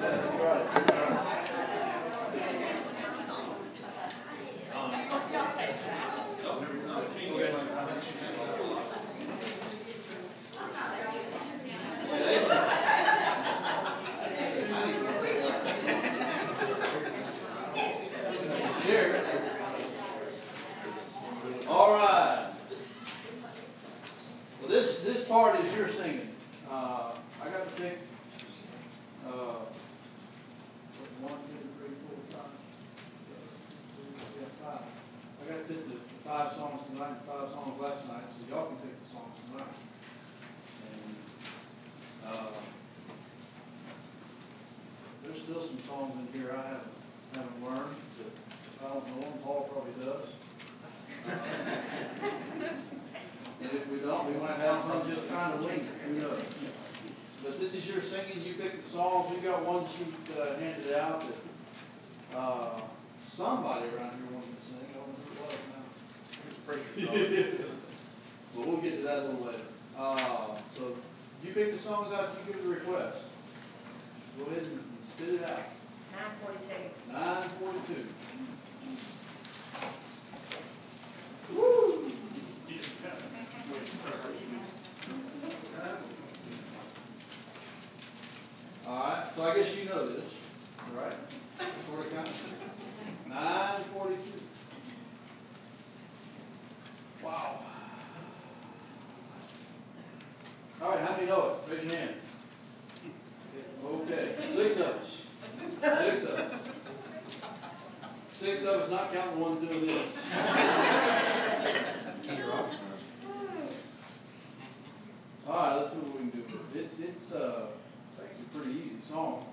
That's right. Share. All right. Well, this, this part is your singing. Uh, I got to pick, uh, what, one, two, three, four, five. Yeah, five. I got to pick the five songs tonight, and five songs last night, so y'all can pick the songs tonight. And, uh, there's still some songs in here I haven't, haven't learned, that if I don't know them, Paul probably does. And if we don't, we might have fun just kind of winging, who knows? But this is your singing, you pick the songs, we got one sheet, uh, handed out that, uh, somebody around here wanted to sing, I don't know who it was now. But we'll get to that a little later. Uh, so, you pick the songs out, you give the request. Go ahead and spit it out. Nine forty-two. Nine forty-two. Woo! Alright, so I guess you know this, right? Sort of kind of. Nine forty-two. Wow. Alright, how many know it? Raise your hand. Okay, six of us. Six of us. Six of us, not counting the ones doing this. Alright, let's see what we can do. It's, it's, uh, it's actually a pretty easy song.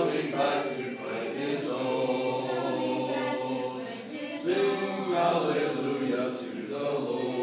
Going back to praise his own. Sing hallelujah to the Lord.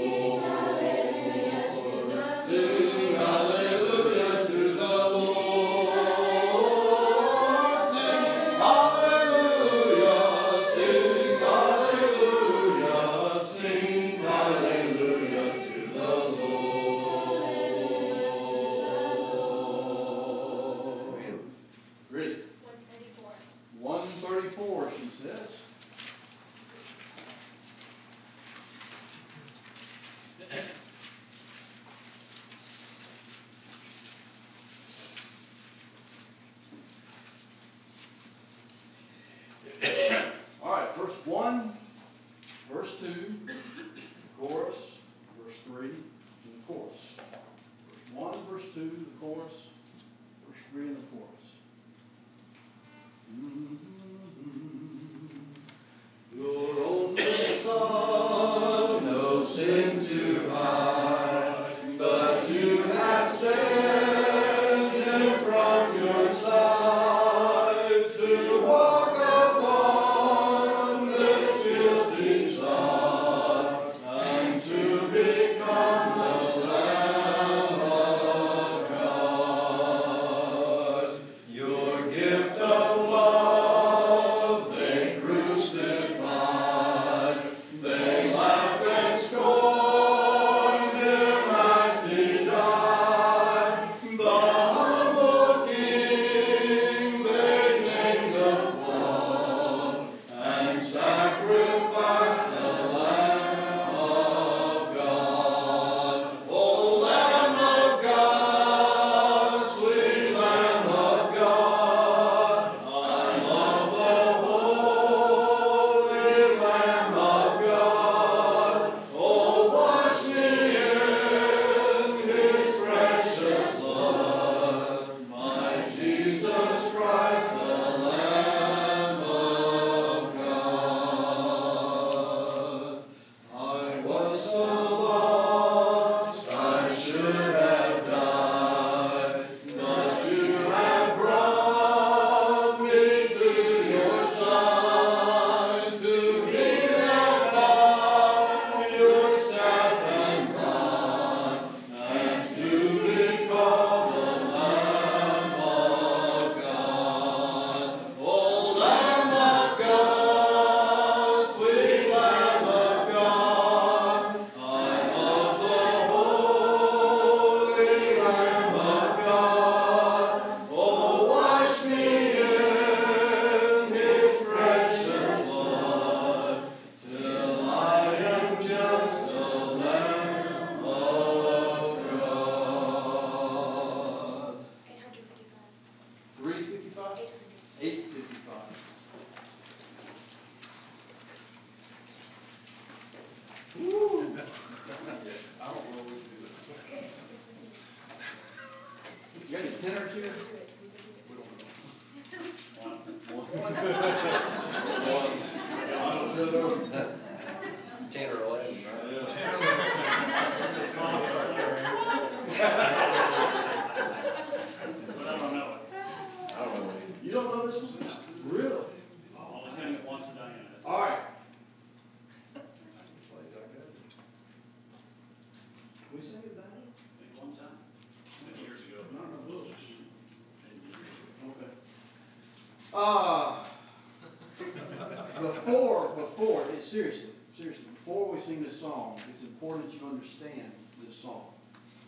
Before, before, seriously, seriously, before we sing this song, it's important that you understand this song.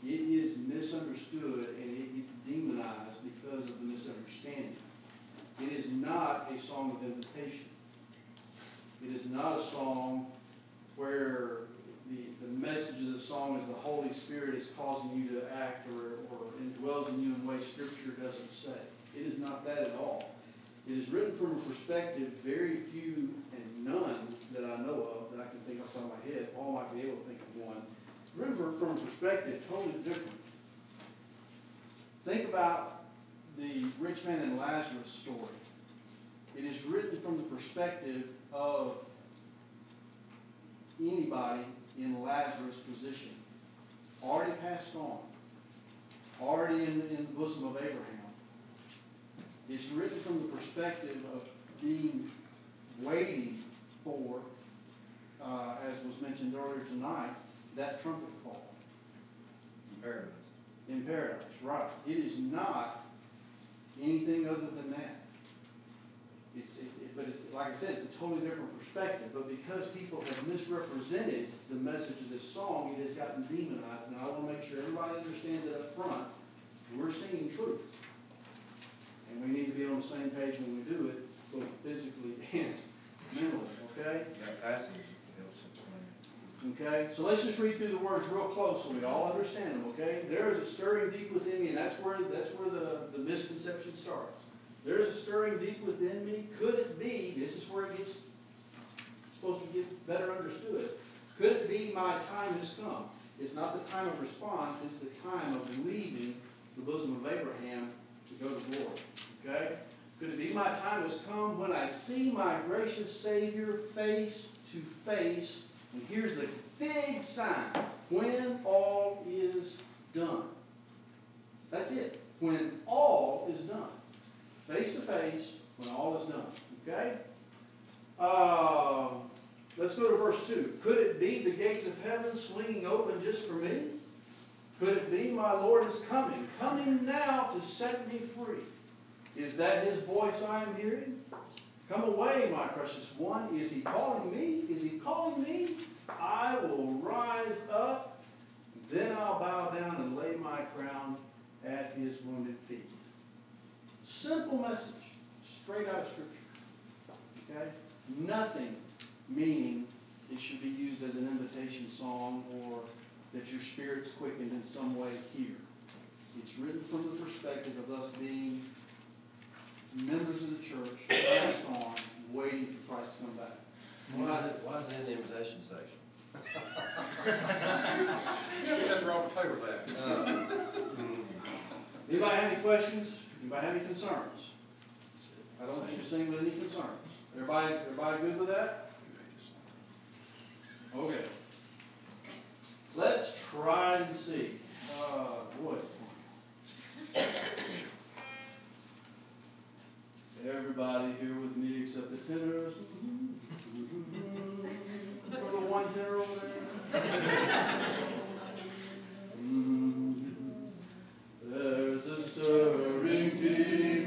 It is misunderstood and it gets demonized because of the misunderstanding. It is not a song of invitation. It is not a song where the, the message of the song is the Holy Spirit is causing you to act or, or indwells in you in ways Scripture doesn't say. It is not that at all. It is written from a perspective very few and none that I know of that I can think off the top of my head. Paul might be able to think of one. From, from a perspective totally different. Think about the rich man and Lazarus story. It is written from the perspective of anybody in Lazarus' position. Already passed on. Already in, in the bosom of Abraham. It's written from the perspective of being waiting for, uh, as was mentioned earlier tonight, that trumpet call In Paradise. in paradise, right? It is not anything other than that. It's, it, it- but it's, like I said, it's a totally different perspective, but because people have misrepresented the message of this song, it has gotten demonized, and I wanna make sure everybody understands it up front. We're singing truth. And we need to be on the same page when we do it, both physically and mentally, okay? That passage helps explain. Okay, so let's just read through the words real close so we all understand them, okay? There is a stirring deep within me, and that's where, that's where the, the misconception starts. There is a stirring deep within me. Could it be, this is where it gets, supposed to get better understood. Could it be my time has come? It's not the time of response, it's the time of leaving the bosom of Abraham go to glory. Okay? Could it be my time has come when I see my gracious Savior face to face? And here's the big sign when all is done. That's it. When all is done. Face to face, when all is done. Okay? Uh, let's go to verse 2. Could it be the gates of heaven swinging open just for me? Could it be my Lord is coming, coming now to set me free? Is that his voice I am hearing? Come away, my precious one. Is he calling me? Is he calling me? I will rise up, then I'll bow down and lay my crown at his wounded feet. Simple message, straight out of Scripture. Okay? Nothing meaning it should be used as an invitation song or that your spirit's quickened in some way here. It's written from the perspective of us being members of the church, passed on, waiting for Christ to come back. Why is it, why is it in the invitation section? Yeah, that's Robert Taylor that. Uh, anybody have any questions? Anybody have any concerns? I don't want you to sing with any concerns. Everybody, everybody good with that? Okay. Let's try and see. Uh, boy. Everybody here with me except the tenors. For the one tenor over there. There's a stirring deep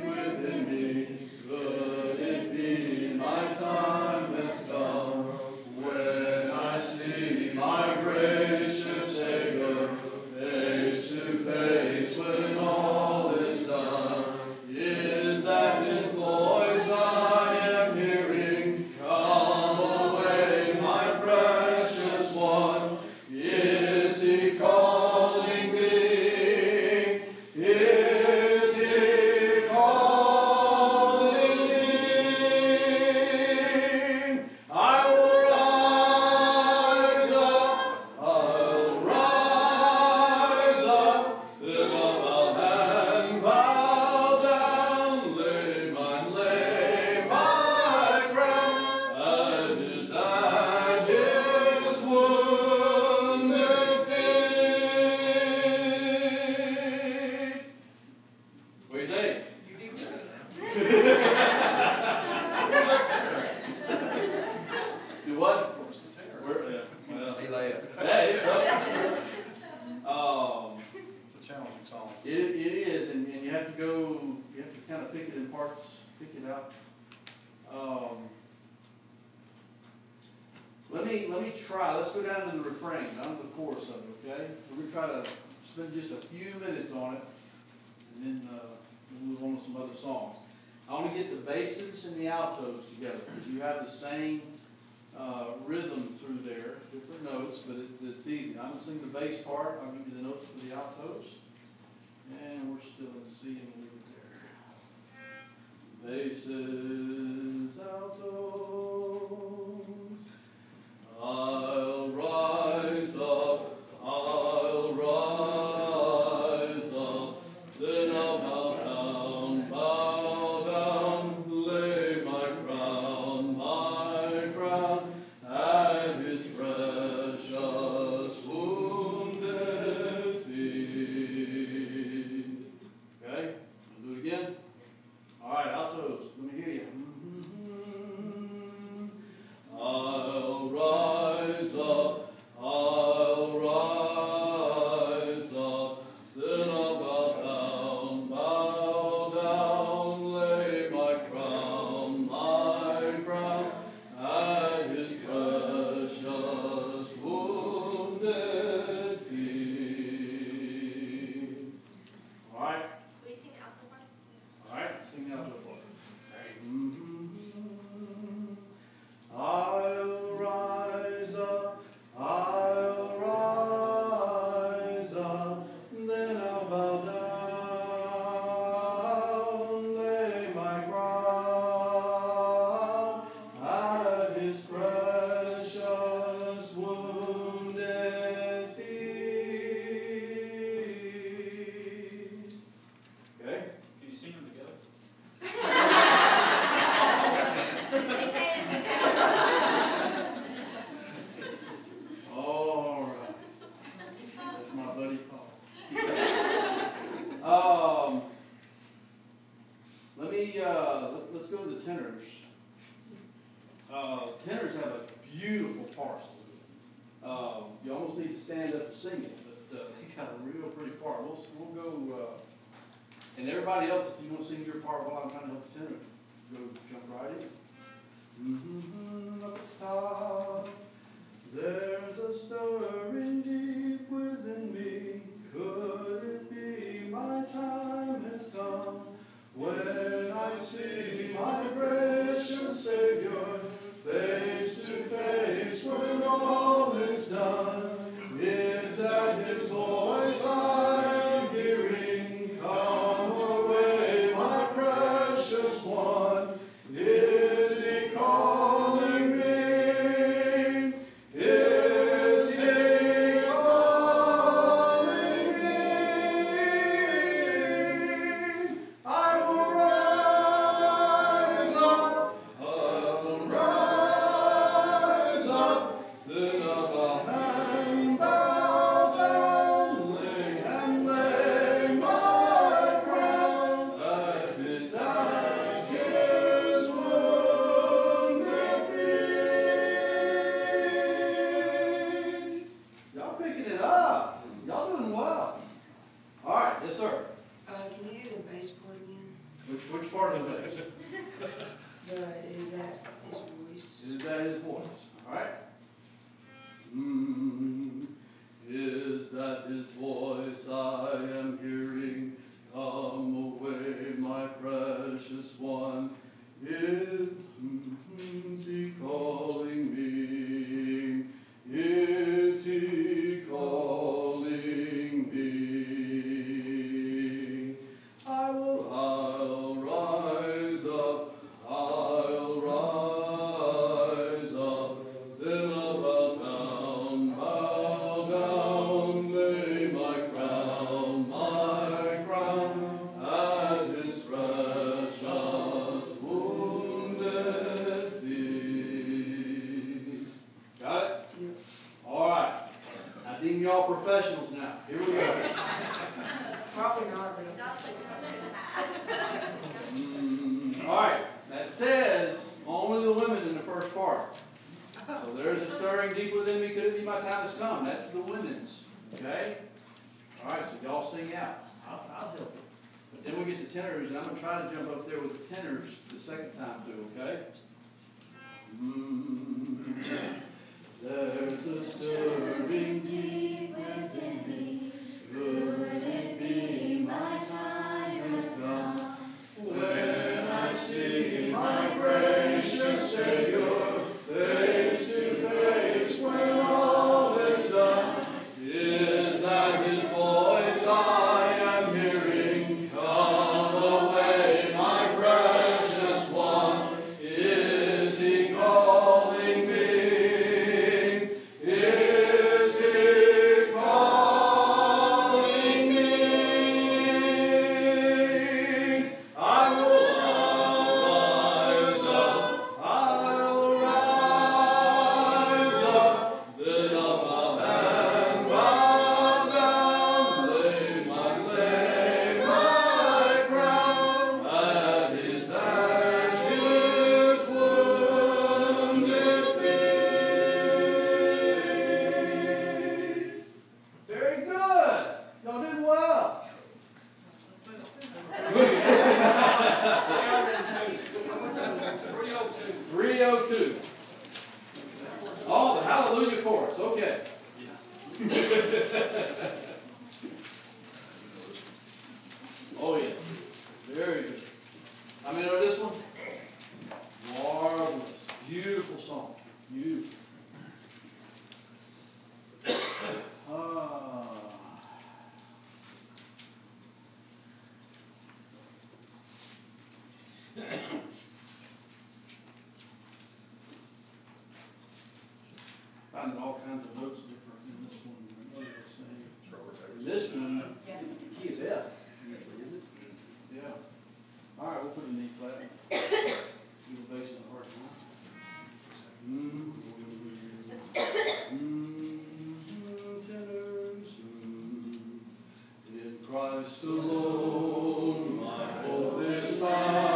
Christ alone, my hope is found.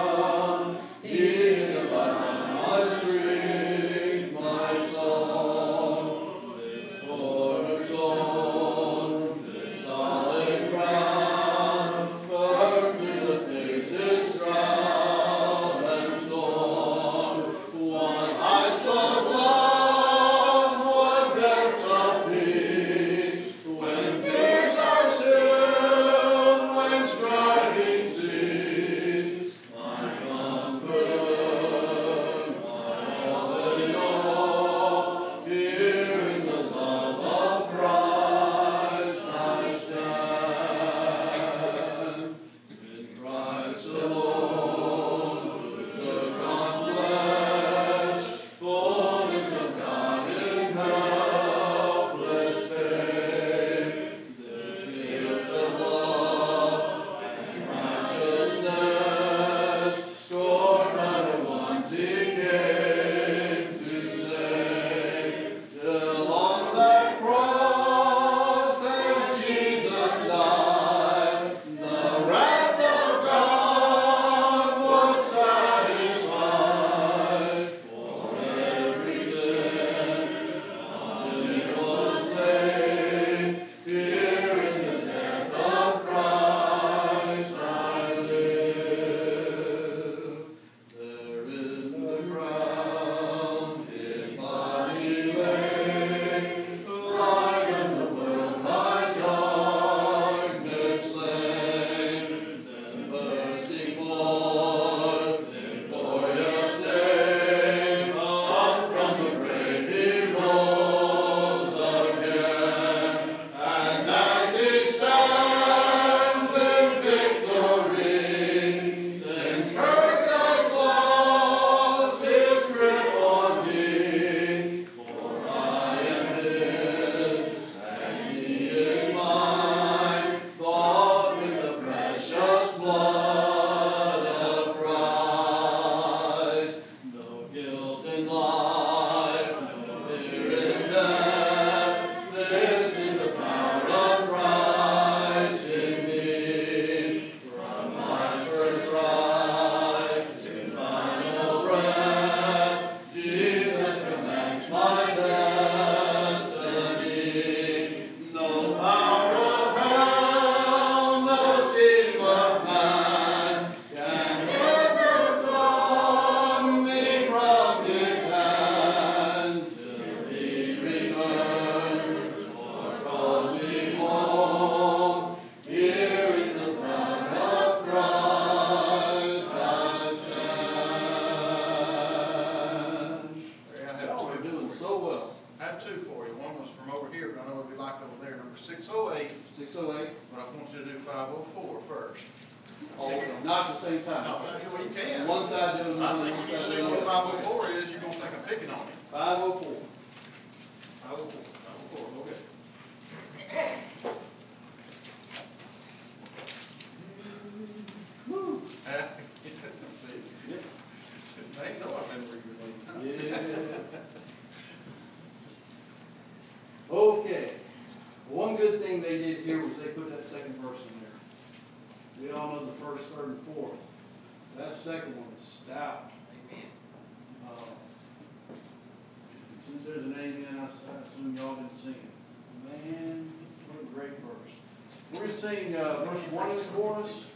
sing uh, verse 1 in the chorus?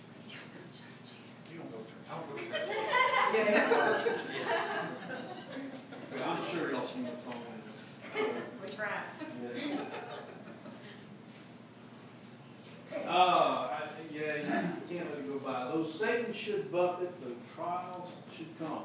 Yeah. I'm sure y'all sing the song. We try. Uh, yeah, you can't let it go by. Though Satan should buffet, though trials should come.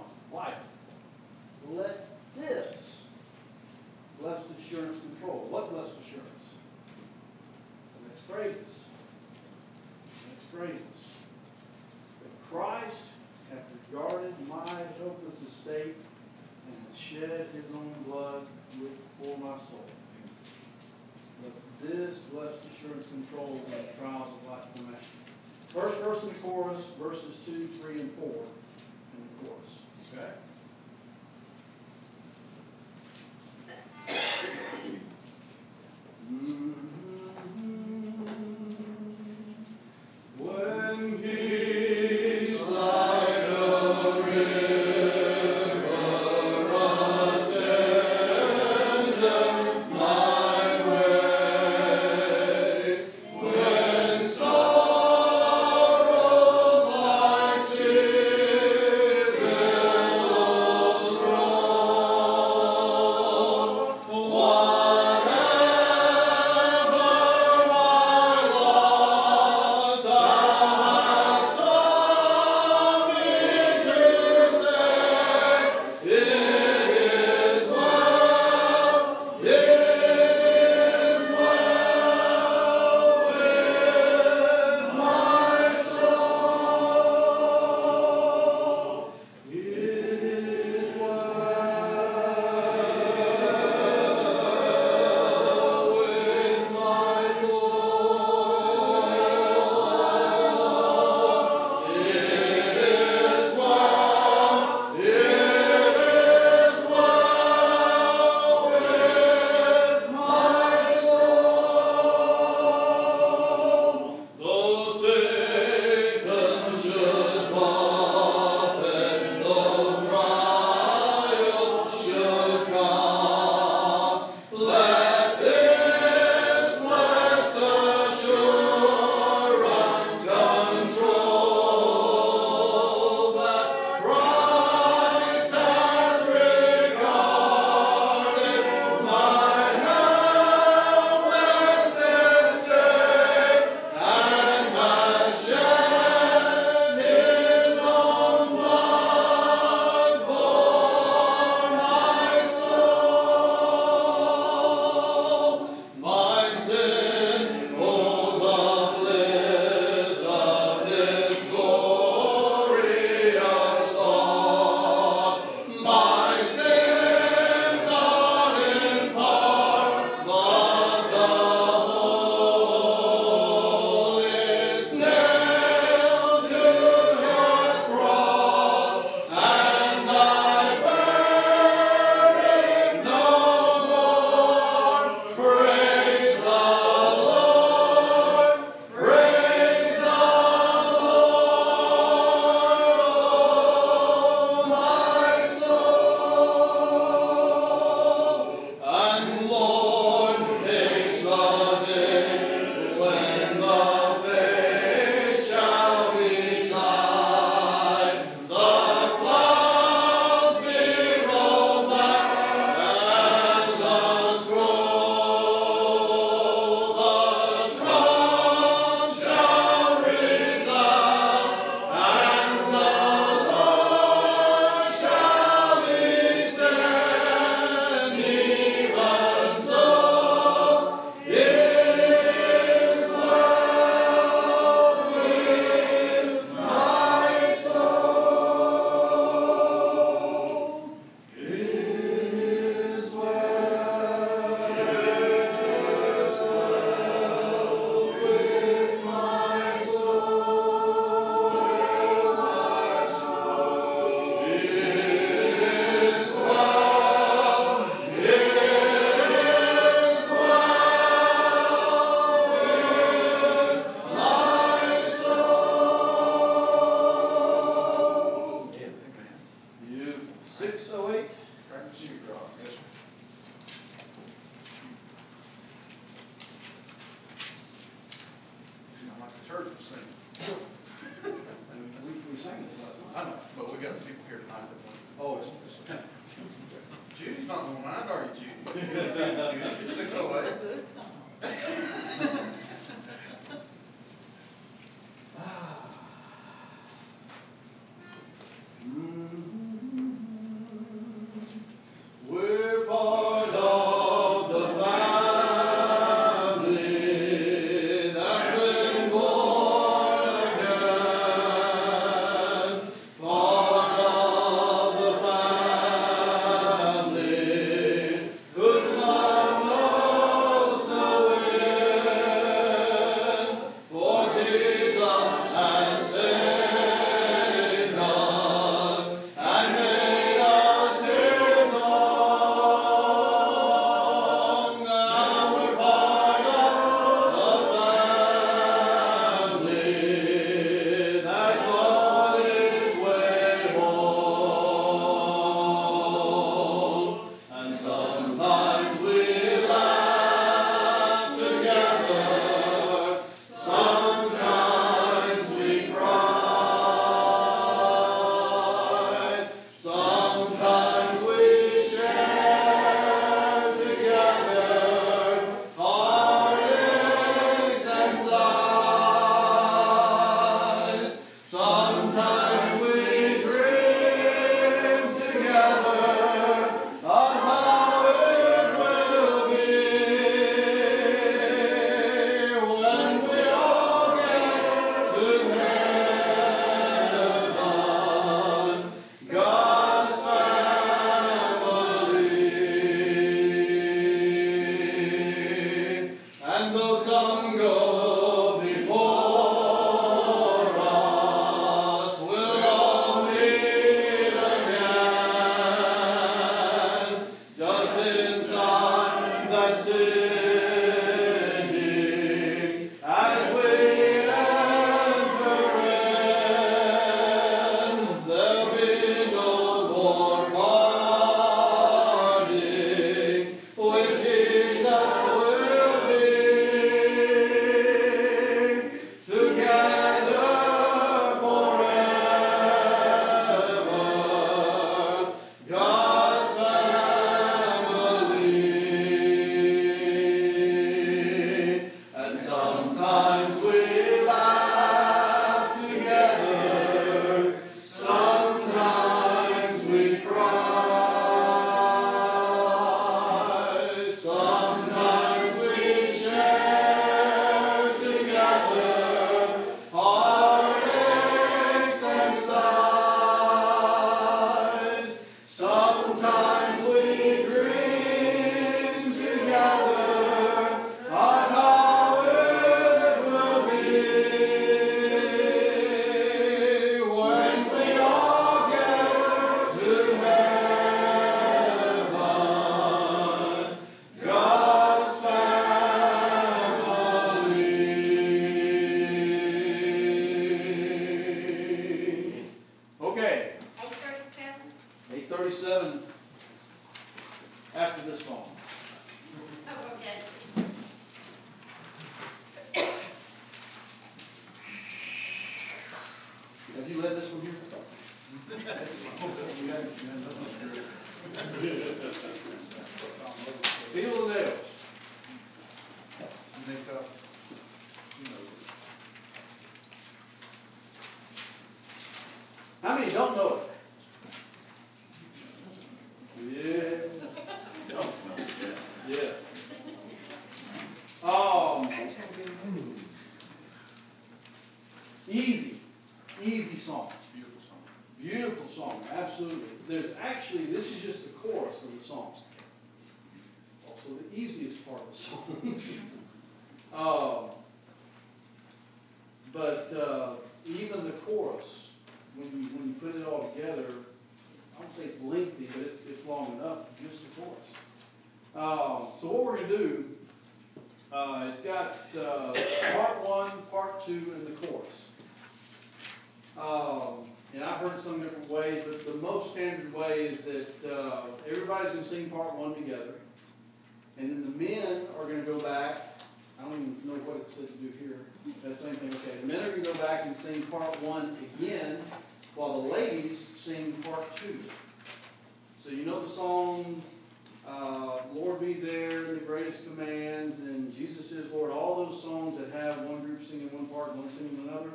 Greatest commands, and Jesus is Lord, all those songs that have one group singing one part and one singing another,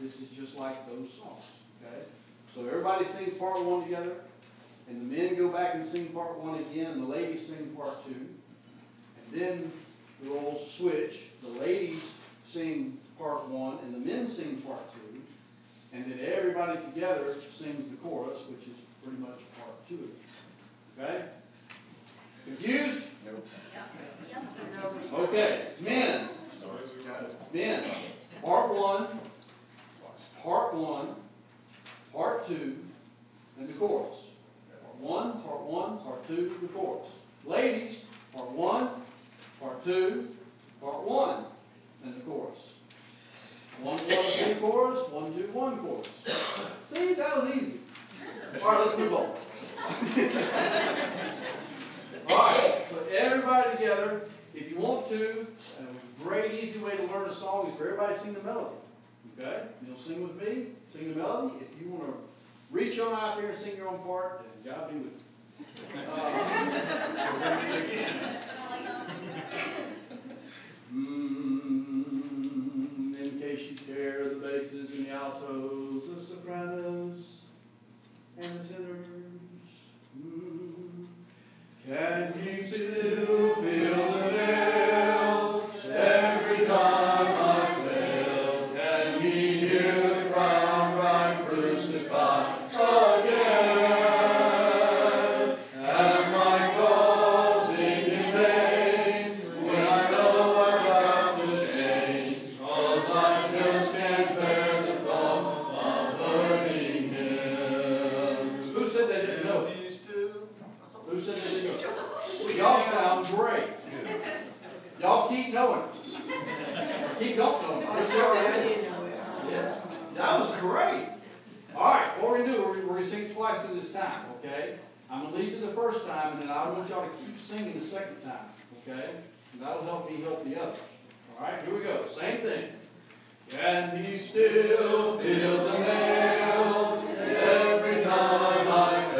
this is just like those songs, okay? So everybody sings part one together, and the men go back and sing part one again, and the ladies sing part two. And then the roles switch, the ladies sing part one, and the men sing part two. And then everybody together sings the chorus, which is pretty much part two. Okay? Confused? No. Okay, men, Sorry, we got it. men, part one, part one, part two, and the chorus. Part one, part one, part two, the chorus. Ladies, part one, part two, part one, and the chorus. One, one, two chorus, one, two, one chorus. See, that was easy. All right, let's move on. All right, so everybody together, if you want to, a great easy way to learn a song is for everybody to sing the melody. Okay? You'll sing with me, sing the melody. If you want to reach on out there and sing your own part, then God be with you. Mm, in case you care, the basses and the altos, the sopranos and the tenors. Can you still didn't know it. Yeah, that was great. All right, what we're gonna do, we're, we're gonna sing twice in this time, okay? I'm gonna lead you the first time, and then I want y'all to keep singing the second time, okay? And that'll help me help the others. All right, here we go, same thing. Can he still feel the nails every time I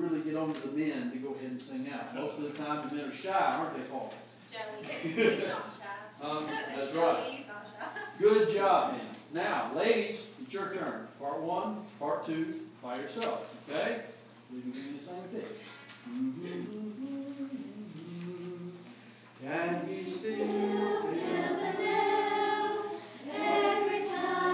really get over to the men to go ahead and sing out. Most of the time, the men are shy, aren't they, Paul? Not shy. um, that's right. Good job, men. Now, ladies, it's your turn. Part one, part two, by yourself. Okay? We can do the same thing. And he still in the nails every time.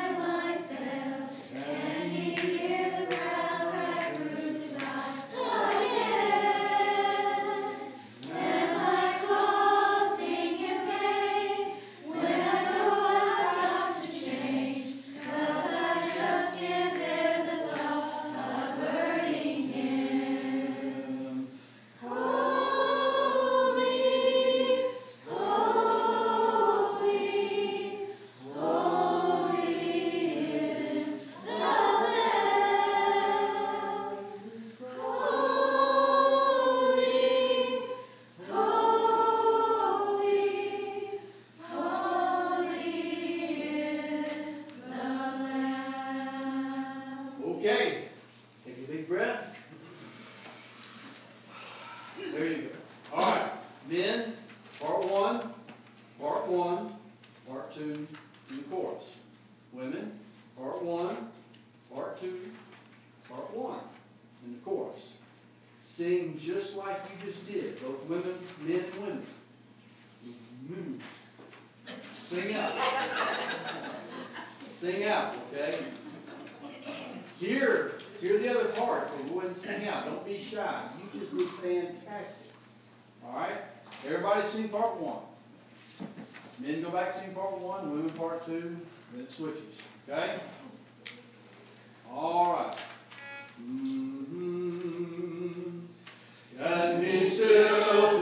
still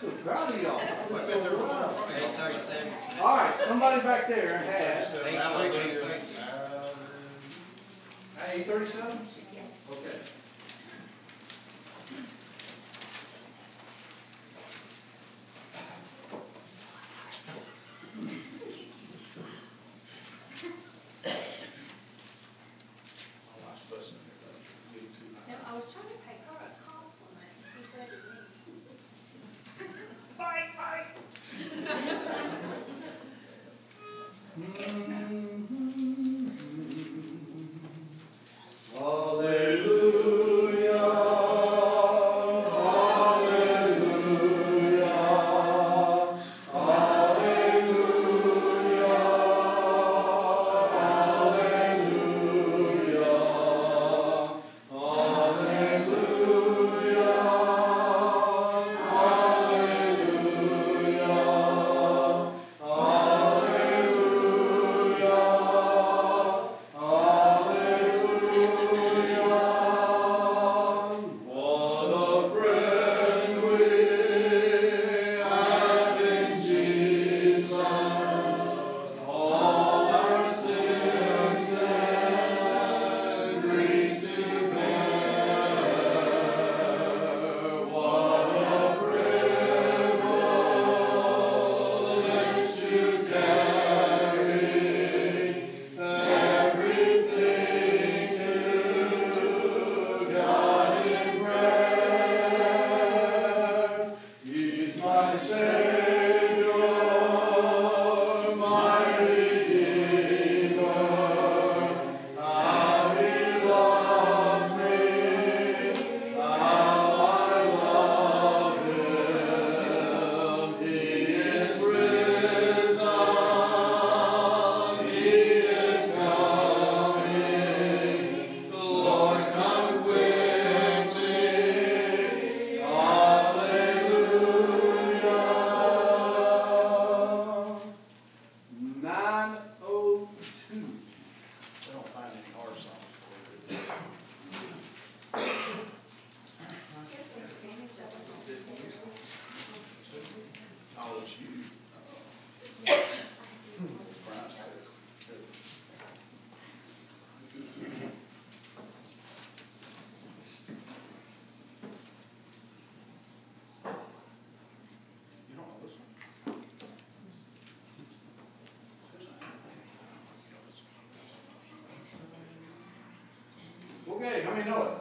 so proud of y'all. I'm so proud. All right, somebody back there had. 837. 837? Okay, how many know it?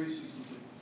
363.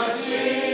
Lord Jesus.